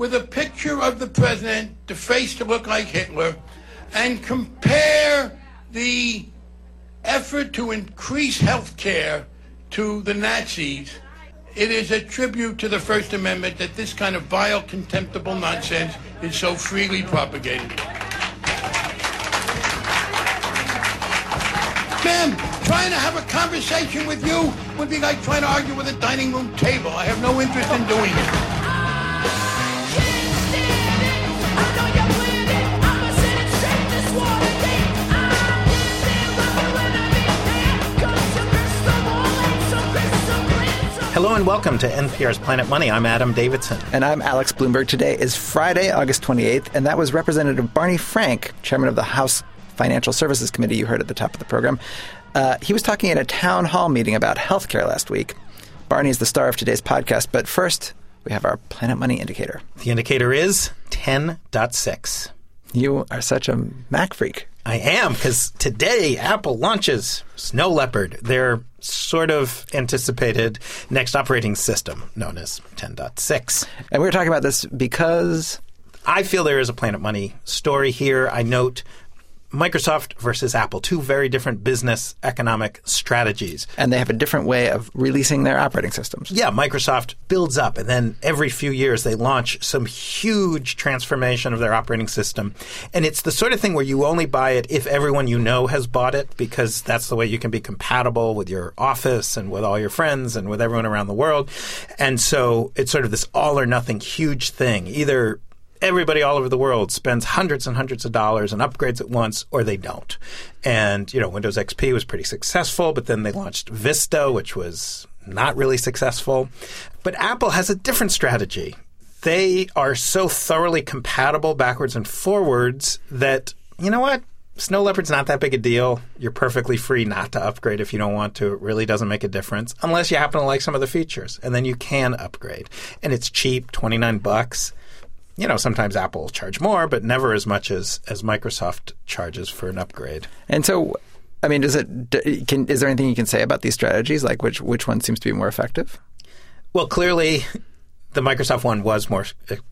with a picture of the president, the face to look like Hitler, and compare the effort to increase health care to the Nazis, it is a tribute to the First Amendment that this kind of vile, contemptible nonsense is so freely propagated. Ma'am, trying to have a conversation with you would be like trying to argue with a dining room table. I have no interest in doing it. Hello and welcome to NPR's Planet Money. I'm Adam Davidson. And I'm Alex Blumberg. Today is Friday, August 28th, and that was Representative Barney Frank, chairman of the House Financial Services Committee, you heard at the top of the program. Uh, he was talking at a town hall meeting about health care last week. Barney is the star of today's podcast, but first, we have our Planet Money indicator. The indicator is 10.6. You are such a Mac freak. I am, because today Apple launches Snow Leopard, their sort of anticipated next operating system known as 10.6. And we were talking about this because I feel there is a Planet Money story here. I note Microsoft versus Apple, two very different business economic strategies. And they have a different way of releasing their operating systems. Yeah, Microsoft builds up, and then every few years they launch some huge transformation of their operating system. And it's the sort of thing where you only buy it if everyone you know has bought it, because that's the way you can be compatible with your office and with all your friends and with everyone around the world. And so it's sort of this all or nothing huge thing. Either everybody all over the world spends hundreds and hundreds of dollars and upgrades at once, or they don't. And, you know, Windows XP was pretty successful, but then they launched Vista, which was not really successful. But Apple has a different strategy. They are so thoroughly compatible backwards and forwards that, you know what? Snow Leopard's not that big a deal. You're perfectly free not to upgrade if you don't want to. It really doesn't make a difference unless you happen to like some of the features, and then you can upgrade. And it's cheap, 29 bucks you know, sometimes Apple will charge more, but never as much as, as Microsoft charges for an upgrade. And so, I mean, does it? Can, is there anything you can say about these strategies? Like, which which one seems to be more effective? Well, clearly, the Microsoft one was more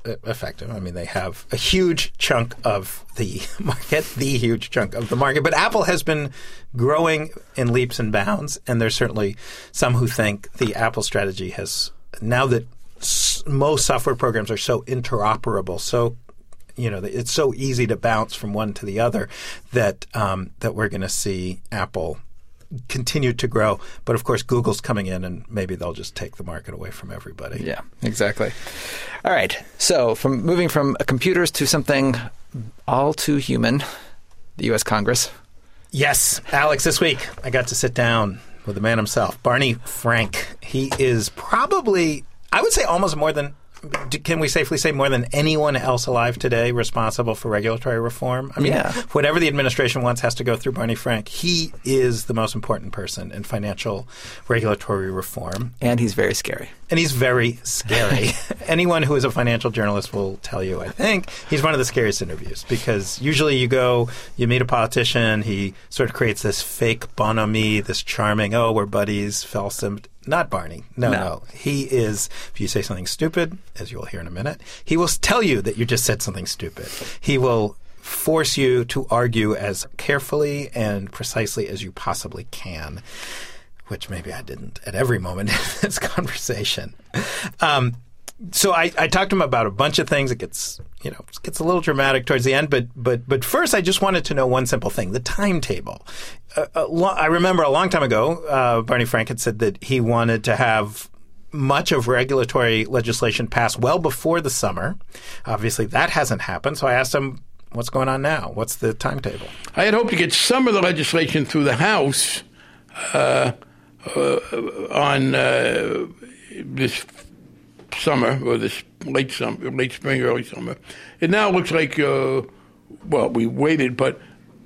effective. I mean, they have a huge chunk of the market, the huge chunk of the market. But Apple has been growing in leaps and bounds, and there's certainly some who think the Apple strategy has now that most software programs are so interoperable, so you know it's so easy to bounce from one to the other that um, that we're going to see Apple continue to grow. But of course, Google's coming in, and maybe they'll just take the market away from everybody. Yeah, exactly. All right. So, from moving from computers to something all too human, the U.S. Congress. Yes, Alex. This week I got to sit down with the man himself, Barney Frank. He is probably I would say almost more than can we safely say more than anyone else alive today responsible for regulatory reform? I mean, yeah. whatever the administration wants has to go through Barney Frank. He is the most important person in financial regulatory reform. And he's very scary. And he's very scary. Anyone who is a financial journalist will tell you, I think, he's one of the scariest interviews because usually you go, you meet a politician, he sort of creates this fake bonhomie, this charming, oh, we're buddies, Felsen not Barney. No, no, No. He is, if you say something stupid, as you will hear in a minute, he will tell you that you just said something stupid. He will force you to argue as carefully and precisely as you possibly can, which maybe I didn't at every moment in this conversation. Um, so I, I talked to him about a bunch of things. It gets you know gets a little dramatic towards the end, but but but first I just wanted to know one simple thing: the timetable. Uh, lo- I remember a long time ago, uh, Barney Frank had said that he wanted to have much of regulatory legislation passed well before the summer. Obviously, that hasn't happened. So I asked him, "What's going on now? What's the timetable?" I had hoped to get some of the legislation through the House uh, uh, on uh, this summer or this late summer, late spring, early summer. It now looks like, uh, well, we waited, but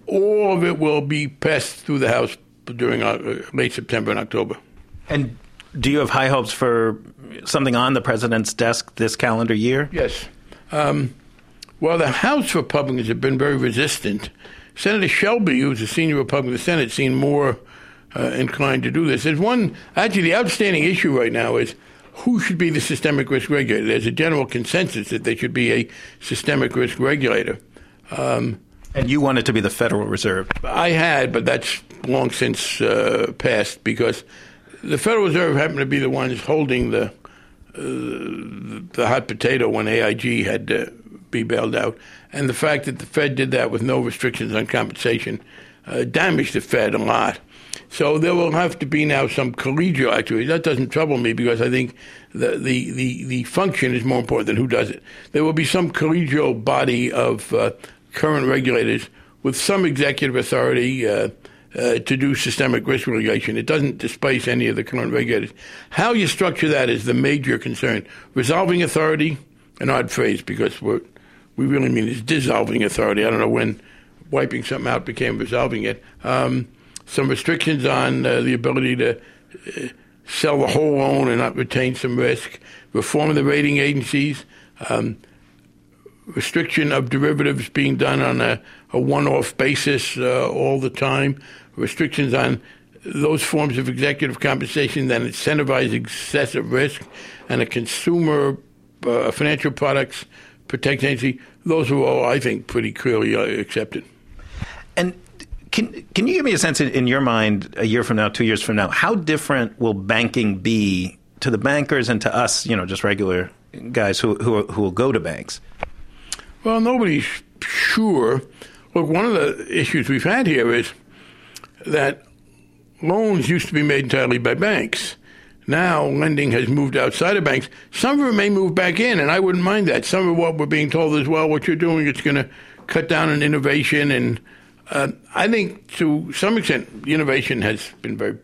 all of it will be passed through the House during uh, late September and October. And do you have high hopes for something on the president's desk this calendar year? Yes. Um, well, the House Republicans have been very resistant. Senator Shelby, who's a senior Republican in the Senate, seemed more uh, inclined to do this. There's one, actually, the outstanding issue right now is who should be the systemic risk regulator? There's a general consensus that there should be a systemic risk regulator. Um, and you wanted to be the Federal Reserve. I had, but that's long since uh, passed because the Federal Reserve happened to be the ones holding the uh, the hot potato when AIG had to be bailed out, and the fact that the Fed did that with no restrictions on compensation uh, damaged the Fed a lot. So there will have to be now some collegial activity. That doesn't trouble me because I think the, the, the, the function is more important than who does it. There will be some collegial body of uh, current regulators with some executive authority uh, uh, to do systemic risk regulation. It doesn't displace any of the current regulators. How you structure that is the major concern. Resolving authority, an odd phrase because what we really mean is dissolving authority. I don't know when wiping something out became resolving it. Um, some restrictions on uh, the ability to uh, sell the whole loan and not retain some risk, reform of the rating agencies, um, restriction of derivatives being done on a, a one-off basis uh, all the time, restrictions on those forms of executive compensation that incentivize excessive risk, and a consumer uh, financial products protection agency. Those are all, I think, pretty clearly uh, accepted. And can can you give me a sense in, in, your mind a year from now, two years from now, how different will banking be to the bankers and to us, you know, just regular guys who who, who will go to banks? Well, nobody's sure. Look, one of the issues we've had here is that loans used to be made entirely by banks. Now lending has moved outside of banks. Some of it may move back in, and I wouldn't mind that. Some of what we're being told is, well, what you're doing, it's going to cut down on innovation and uh, I think to some extent, innovation has been very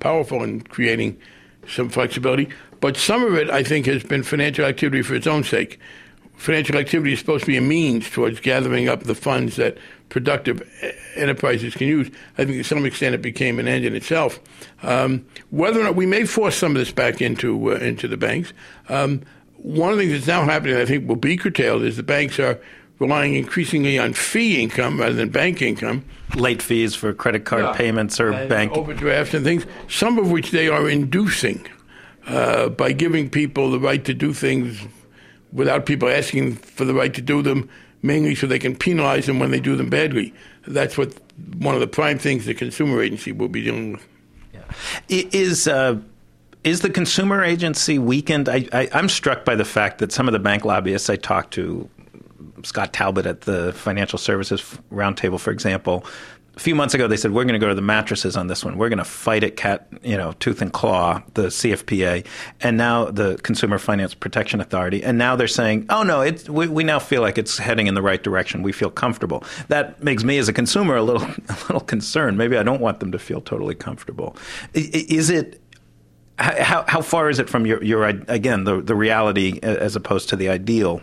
powerful in creating some flexibility, but some of it, I think, has been financial activity for its own sake. Financial activity is supposed to be a means towards gathering up the funds that productive enterprises can use. I think to some extent it became an end in itself. Um, whether or not we may force some of this back into uh, into the banks, um, one of the things that's now happening, I think, will be curtailed is the banks are relying increasingly on fee income rather than bank income. Late fees for credit card yeah. payments or and bank overdrafts and things, some of which they are inducing uh, by giving people the right to do things without people asking for the right to do them, mainly so they can penalize them when they do them badly. That's what one of the prime things the consumer agency will be dealing with. Yeah. Is uh, is the consumer agency weakened? I, am struck by the fact that some of the bank lobbyists I talked to Scott Talbot at the Financial Services Roundtable, for example, a few months ago they said we're going to go to the mattresses on this one. We're going to fight it cat, you know, tooth and claw, the CFPA, and now the Consumer Finance Protection Authority, and now they're saying, oh no, we, we now feel like it's heading in the right direction. We feel comfortable. That makes me as a consumer a little a little concerned. Maybe I don't want them to feel totally comfortable. Is it? How, how far is it from your, your again the the reality as opposed to the ideal?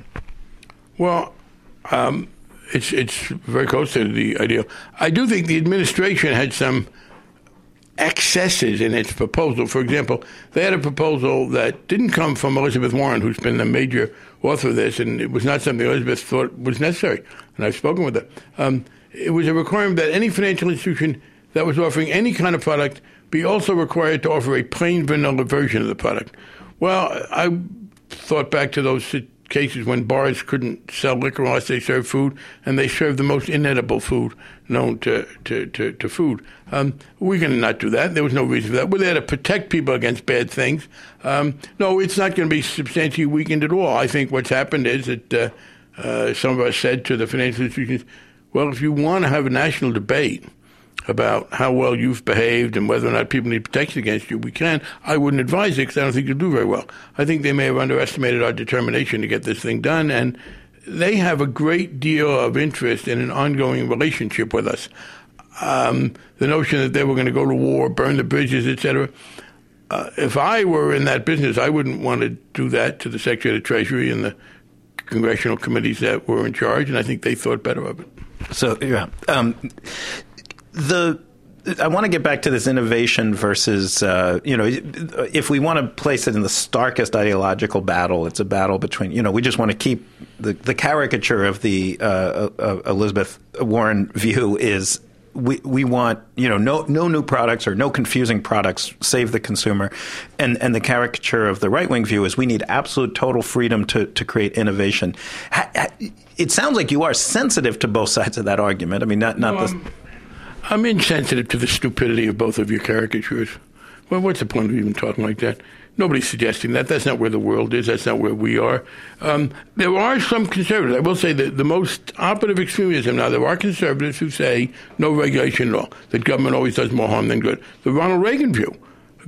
Well, um, it's it's very close to the ideal. I do think the administration had some excesses in its proposal. For example, they had a proposal that didn't come from Elizabeth Warren, who's been the major author of this, and it was not something Elizabeth thought was necessary. And I've spoken with her. Um, it was a requirement that any financial institution that was offering any kind of product be also required to offer a plain vanilla version of the product. Well, I thought back to those cases when bars couldn't sell liquor unless they served food, and they served the most inedible food known to, to, to, to food. Um, we're going to not do that. There was no reason for that. We're there to protect people against bad things. Um, no, it's not going to be substantially weakened at all. I think what's happened is that uh, uh, some of us said to the financial institutions, well, if you want to have a national debate, about how well you've behaved and whether or not people need protection against you, we can. I wouldn't advise it because I don't think you'll do very well. I think they may have underestimated our determination to get this thing done, and they have a great deal of interest in an ongoing relationship with us. Um, the notion that they were going to go to war, burn the bridges, etc. Uh, if I were in that business, I wouldn't want to do that to the Secretary of the Treasury and the congressional committees that were in charge, and I think they thought better of it. So, yeah. Um, the I want to get back to this innovation versus, uh, you know, if we want to place it in the starkest ideological battle, it's a battle between, you know, we just want to keep the, the caricature of the uh, uh, Elizabeth Warren view is we we want you know no no new products or no confusing products. Save the consumer, and and the caricature of the right wing view is we need absolute total freedom to to create innovation. It sounds like you are sensitive to both sides of that argument. I mean, not not the. I'm insensitive to the stupidity of both of your caricatures. Well, what's the point of even talking like that? Nobody's suggesting that. That's not where the world is. That's not where we are. Um, there are some conservatives. I will say that the most operative extremism now, there are conservatives who say no regulation at all, that government always does more harm than good. The Ronald Reagan view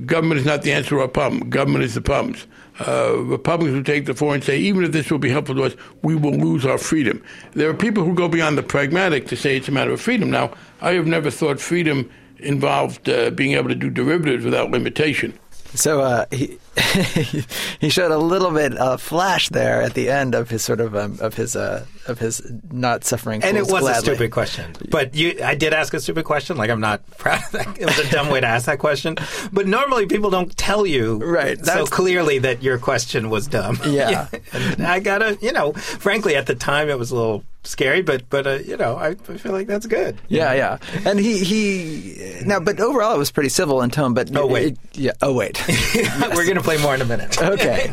government is not the answer to our problem, government is the problems. Uh, Republicans will take the floor and say, even if this will be helpful to us, we will lose our freedom. There are people who go beyond the pragmatic to say it's a matter of freedom. Now, I have never thought freedom involved uh, being able to do derivatives without limitation. So uh, he he showed a little bit of flash there at the end of his sort of um, of his uh, of his not suffering. And it was gladly. a stupid question, but you, I did ask a stupid question. Like I'm not proud of that. It was a dumb way to ask that question. But normally people don't tell you right so clearly that your question was dumb. Yeah. I gotta, you know, frankly, at the time it was a little scary, but but uh, you know, I, I feel like that's good. Yeah, yeah. And he he now, but overall it was pretty civil in tone. But Oh, wait. it- yeah. Oh wait. We're gonna play more in a minute. okay.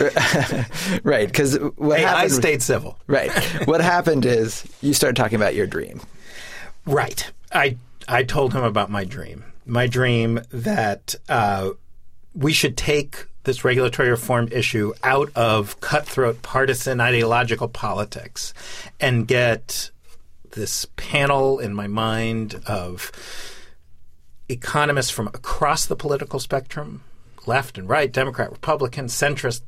right. Because what Hey, I stayed civil. Right. What happened is you started talking about your dream. Right. I I told him about my dream. My dream that uh, we should take this regulatory reform issue out of cutthroat partisan ideological politics and get this panel in my mind of economists from across the political spectrum, left and right, Democrat, Republican, centrist,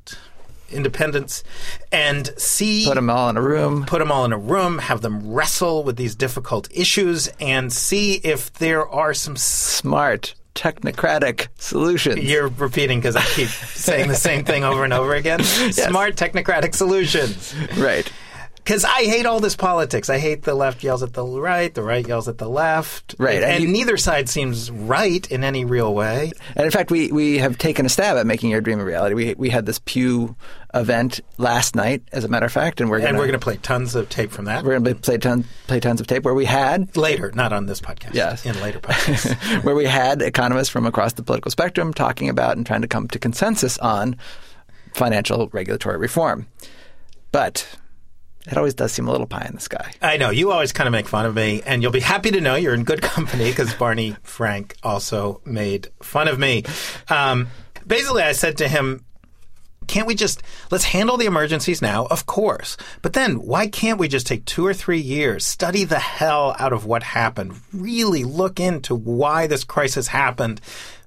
independents, and see Put them all in a room. put them all in a room, have them wrestle with these difficult issues, and see if there are some. Smart, technocratic solutions. You're repeating because I keep saying the same thing over and over again. Smart technocratic solutions. right. Because I hate all this politics. I hate the left yells at the right, the right yells at the left. Right, And, and you- neither side seems right in any real way. And in fact, we, we have taken a stab at making your dream a reality. We we had this Pew event last night, as a matter of fact, and we're And gonna we're going to play tons of tape from that we're gonna play ton, play tons of tape where we had later, not on this podcast. Yes. In later podcasts. where we had economists from across the political spectrum talking about and trying to come to consensus on financial regulatory reform. But it always does seem a little pie in the sky. I know you always kind of make fun of me, and you'll be happy to know you're in good company because Barney Frank also made fun of me. Um, basically, I said to him, "Can't we just let's handle the emergencies now? Of course, but then why can't we just take two or three years, study the hell out of what happened, really look into why this crisis happened,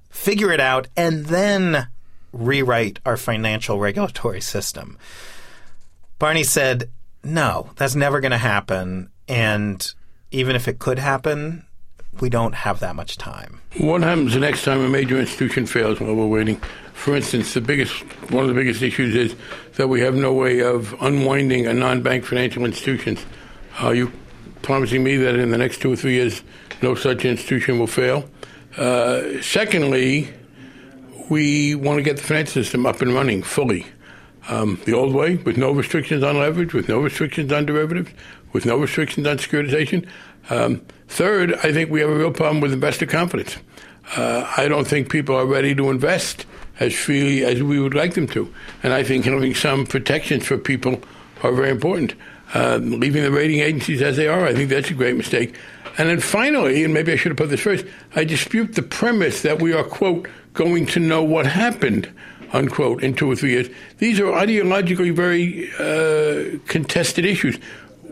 figure it out, and then rewrite our financial regulatory system?" Barney said, No, that's never going to happen. And even if it could happen, we don't have that much time. What happens the next time a major institution fails while we're waiting? For instance, the biggest, one of the biggest issues is that we have no way of unwinding a non-bank financial institutions. Are you promising me that in the next two or three years, no such institution will fail? Uh, secondly, we want to get the financial system up and running fully. Um, the old way, with no restrictions on leverage, with no restrictions on derivatives, with no restrictions on securitization. Um, third, I think we have a real problem with investor confidence. Uh, I don't think people are ready to invest as freely as we would like them to. And I think having some protections for people are very important. Uh, leaving the rating agencies as they are, I think that's a great mistake. And then finally, and maybe I should have put this first, I dispute the premise that we are, quote, going to know what happened, unquote, in two or three years. These are ideologically very uh, contested issues.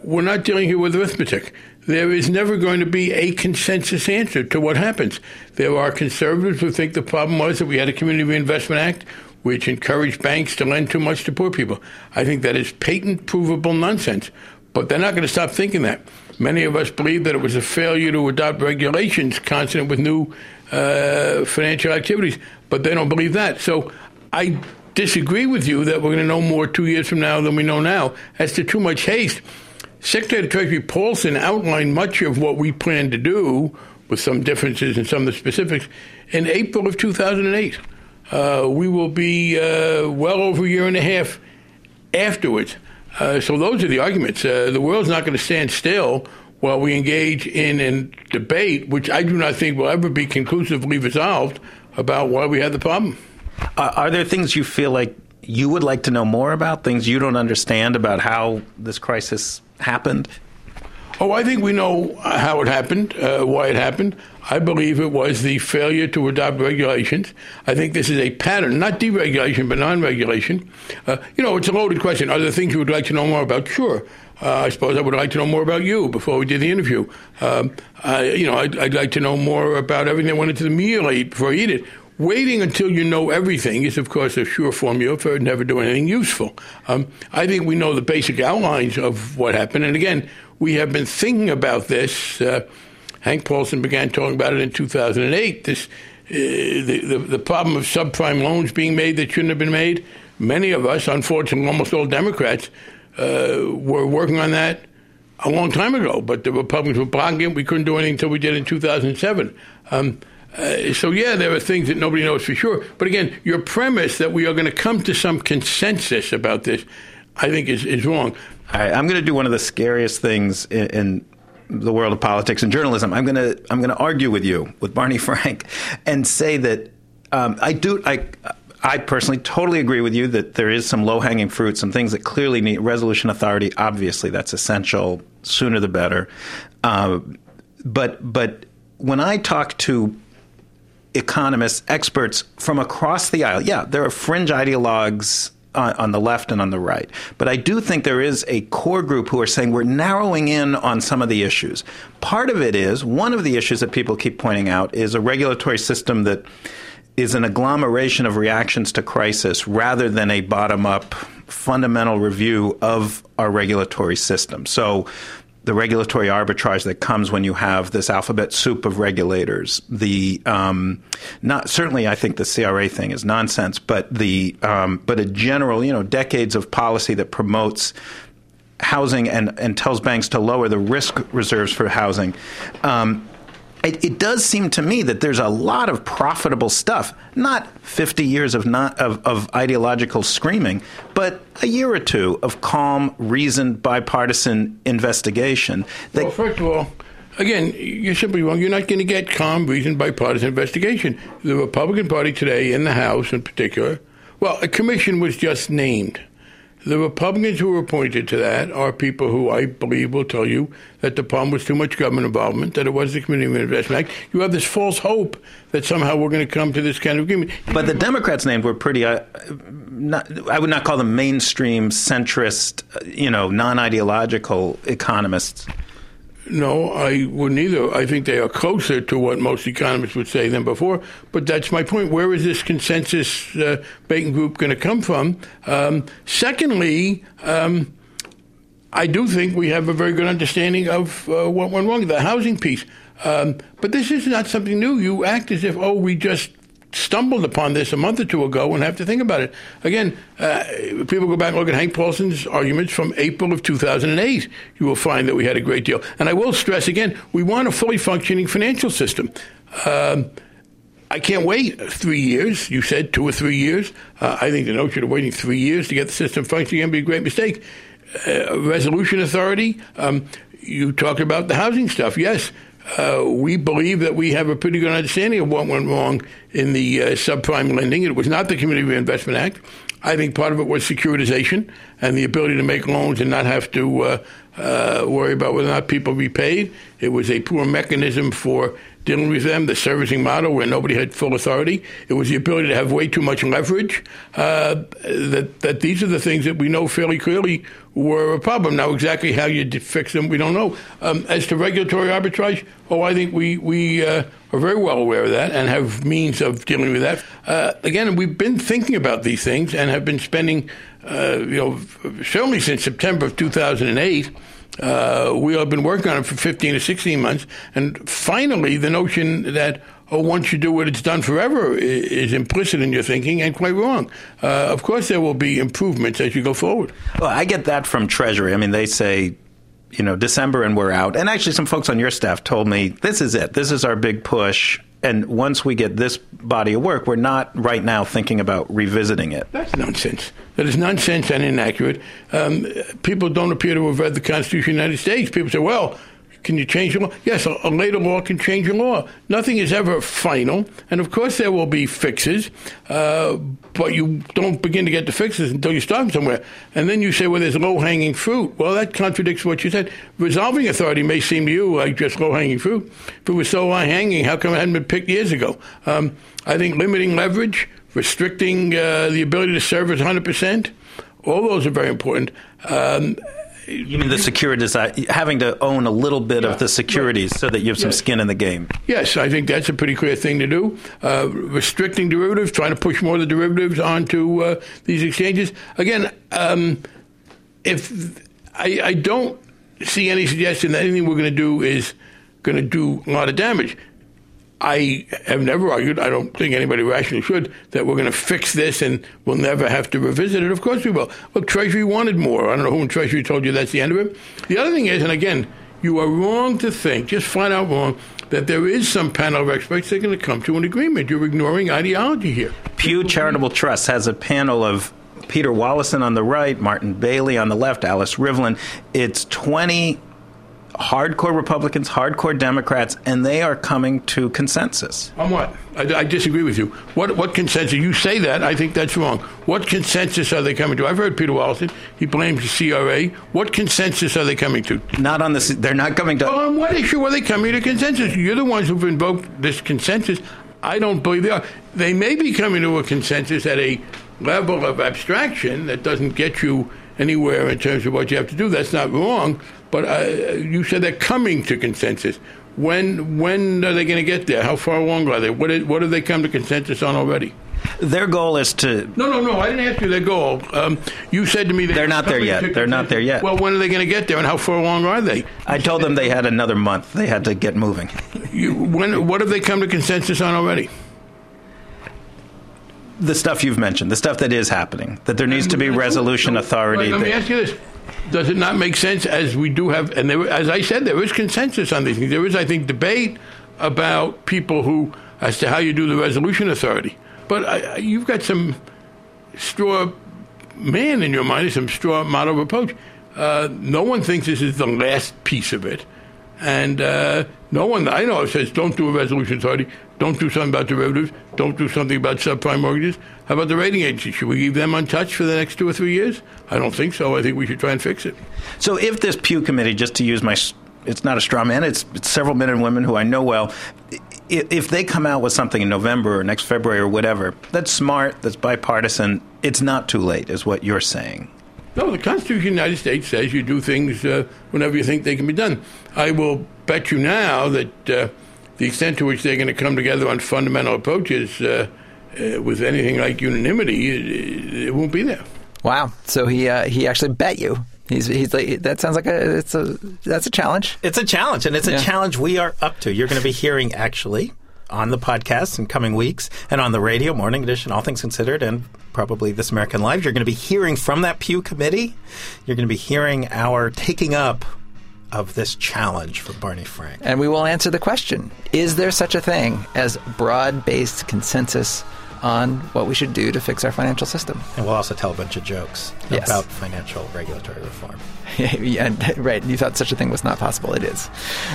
We're not dealing here with arithmetic. There is never going to be a consensus answer to what happens. There are conservatives who think the problem was that we had a Community Reinvestment Act which encouraged banks to lend too much to poor people. I think that is patent provable nonsense. But they're not going to stop thinking that. Many of us believe that it was a failure to adopt regulations consonant with new uh, financial activities, but they don't believe that. So I disagree with you that we're going to know more two years from now than we know now. As to too much haste, Secretary of Treasury Paulson outlined much of what we plan to do, with some differences in some of the specifics, in April of 2008. Uh, we will be uh, well over a year and a half afterwards. Uh, so those are the arguments. Uh, the world's not going to stand still while we engage in a debate, which I do not think will ever be conclusively resolved, about why we had the problem. Uh, are there things you feel like you would like to know more about, things you don't understand about how this crisis happened? Oh, I think we know how it happened, uh, why it happened. I believe it was the failure to adopt regulations. I think this is a pattern, not deregulation, but non regulation. Uh, you know, it's a loaded question. Are there things you would like to know more about? Sure. Uh, I suppose I would like to know more about you before we did the interview. Um, I, you know, I'd, I'd, like to know more about everything that went into the meal I eat before I eat it. Waiting until you know everything is, of course, a sure formula for never doing anything useful. Um, I think we know the basic outlines of what happened. And again, we have been thinking about this. Uh, Hank Paulson began talking about it in 2008. This, uh, the, the, the problem of subprime loans being made that shouldn't have been made. Many of us, unfortunately, almost all Democrats, uh, were working on that a long time ago. But the Republicans were blocking it. We couldn't do anything until we did in 2007. Um, uh, so yeah, there are things that nobody knows for sure. But again, your premise that we are going to come to some consensus about this, I think, is, is wrong. I, I'm going to do one of the scariest things in, in the world of politics and journalism. I'm going to I'm going to argue with you with Barney Frank and say that um, I do I. I personally totally agree with you that there is some low hanging fruit, some things that clearly need resolution authority. Obviously, that's essential. Sooner the better. Uh, but but when I talk to economists, experts from across the aisle, yeah, there are fringe ideologues on, on, the left and on the right. But I do think there is a core group who are saying we're narrowing in on some of the issues. Part of it is one of the issues that people keep pointing out is a regulatory system that is an agglomeration of reactions to crisis rather than a bottom up fundamental review of our regulatory system. So the regulatory arbitrage that comes when you have this alphabet soup of regulators. The um, not certainly, I think the CRA thing is nonsense, but the um, but a general, you know, decades of policy that promotes housing and and tells banks to lower the risk reserves for housing. Um, it, it, does seem to me that there's a lot of profitable stuff. Not 50 years of not of, of ideological screaming, but a year or two of calm, reasoned, bipartisan investigation. That, well, first of all, again, you're simply wrong. You're not going to get calm, reasoned, bipartisan investigation. The Republican Party today, in the House in particular, well, a commission was just named. The Republicans who were appointed to that are people who I believe will tell you that the problem was too much government involvement, that it was the Community Investment Act. You have this false hope that somehow we're going to come to this kind of agreement. But the Democrats' names were pretty, uh, not, I would not call them mainstream, centrist, uh, you know, non ideological economists. No, I wouldn't either. I think they are closer to what most economists would say than before. But that's my point. Where is this consensus uh, banking group going to come from? Um, secondly, um, I do think we have a very good understanding of uh, what went wrong, the housing piece. Um, but this is not something new. You act as if, oh, we just stumbled upon this a month or two ago and have to think about it. Again, uh, people go back and look at Hank Paulson's arguments from April of 2008. You will find that we had a great deal. And I will stress again, we want a fully functioning financial system. Um, I can't wait three years. You said two or three years. Uh, I think the notion of waiting three years to get the system functioning can be a great mistake. Uh, resolution authority. Um, you talked about the housing stuff. Yes, uh, we believe that we have a pretty good understanding of what went wrong in the uh, subprime lending. It was not the Community Reinvestment Act. I think part of it was securitization and the ability to make loans and not have to uh, uh worry about whether or not people repaid. It was a poor mechanism for dealing with them, the servicing model where nobody had full authority. It was the ability to have way too much leverage. Uh, that, that these are the things that we know fairly clearly were a problem. Now, exactly how you fix them, we don't know. Um, as to regulatory arbitrage, oh, I think we, we uh, are very well aware of that and have means of dealing with that. Uh, again, we've been thinking about these things and have been spending, uh, you know, certainly since September of 2008, uh, we have been working on it for 15 or 16 months. And finally, the notion that, oh, once you do it, it's done forever is implicit in your thinking and quite wrong. Uh, of course, there will be improvements as you go forward. Well, I get that from Treasury. I mean, they say, you know, December and we're out. And actually, some folks on your staff told me this is it. This is our big push and once we get this body of work, we're not right now thinking about revisiting it. That's nonsense. That is nonsense and inaccurate. Um, people don't appear to have read the Constitution of the United States. People say, well, Can you change the law? Yes, a, a later law can change a law. Nothing is ever final, and of course there will be fixes, uh, but you don't begin to get the fixes until you start somewhere. And then you say, well, there's low hanging fruit. Well, that contradicts what you said. Resolving authority may seem to you like just low hanging fruit. If it was so low hanging, how come it hadn't been picked years ago? Um, I think limiting leverage, restricting uh, the ability to service 100%, all those are very important. Um, you mean the securities, having to own a little bit yeah, of the securities right. so that you have some yes. skin in the game? Yes, I think that's a pretty clear thing to do. Uh, restricting derivatives, trying to push more of the derivatives onto uh, these exchanges. Again, um, if I, I don't see any suggestion that anything we're going to do is going to do a lot of damage. I have never argued, I don't think anybody rationally should, that we're going to fix this and we'll never have to revisit it. Of course we will. Look, Treasury wanted more. I don't know who in Treasury told you that's the end of it. The other thing is, and again, you are wrong to think, just flat out wrong, that there is some panel of experts that are going to come to an agreement. You're ignoring ideology here. Pew Charitable Trust has a panel of Peter Wallison on the right, Martin Baily on the left, Alice Rivlin. It's 20 hardcore Republicans, hardcore Democrats, and they are coming to consensus. On what? I, I, disagree with you. What what consensus? You say that. I think that's wrong. What consensus are they coming to? I've heard Peter Wallison. He blames the CRA. What consensus are they coming to? Not on this. They're not coming to. Well, on what issue are they coming to consensus? You're the ones who've invoked this consensus. I don't believe they are. They may be coming to a consensus at a level of abstraction that doesn't get you anywhere in terms of what you have to do. That's not wrong. But uh, you said they're coming to consensus. When when are they going to get there? How far along are they? What is, what have they come to consensus on already? Their goal is to. No, no, no. I didn't ask you their goal. Um, you said to me they're not there yet. They're not there yet. Well, when are they going to get there, and how far along are they? I told them they had another month. They had to get moving. You, when? What have they come to consensus on already? The stuff you've mentioned, the stuff that is happening, that there needs to be resolution authority. Let me ask you this: does it not make sense as we do have, and there, as I said, there is consensus on these things. There is, I think, debate about people who, as to how you do the resolution authority. But I, you've got some straw man in your mind, some straw model approach. Uh, no one thinks this is the last piece of it. And uh, no one I know says don't do a resolution authority, don't do something about derivatives, don't do something about subprime mortgages. How about the rating agency? Should we leave them untouched for the next two or three years? I don't think so. I think we should try and fix it. So if this Pew Committee, just to use my, it's not a straw man, it's, it's several men and women who I know well. If they come out with something in November or next February or whatever, that's smart, that's bipartisan, it's not too late, is what you're saying. No, the Constitution of the United States says you do things uh, whenever you think they can be done. I will bet you now that uh, the extent to which they're going to come together on fundamental approaches uh, uh with anything like unanimity, it, it, won't be there. Wow! So he uh, he actually bet you. He's, he's like that sounds like a it's a that's a challenge. It's a challenge, and it's a challenge we are up to. You're going to be hearing actually on the podcast in coming weeks and on the radio, Morning Edition, All Things Considered, and probably This American Life. You're going to be hearing from that Pew Committee. You're going to be hearing our taking up of this challenge for Barney Frank. And we will answer the question Is there such a thing as broad based consensus on what we should do to fix our financial system? And we'll also tell a bunch of jokes yes. about financial regulatory reform. yeah, right. You thought such a thing was not possible. It is.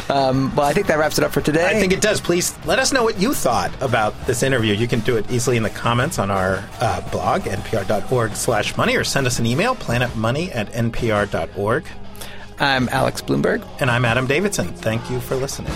Um, well, I think that wraps it up for today. I think it does. Please let us know what you thought about this interview. You can do it easily in the comments on our uh, blog, npr.org slash money, or send us an email, planetmoney at npr.org. I'm Alex Blumberg. And I'm Adam Davidson. Thank you for listening.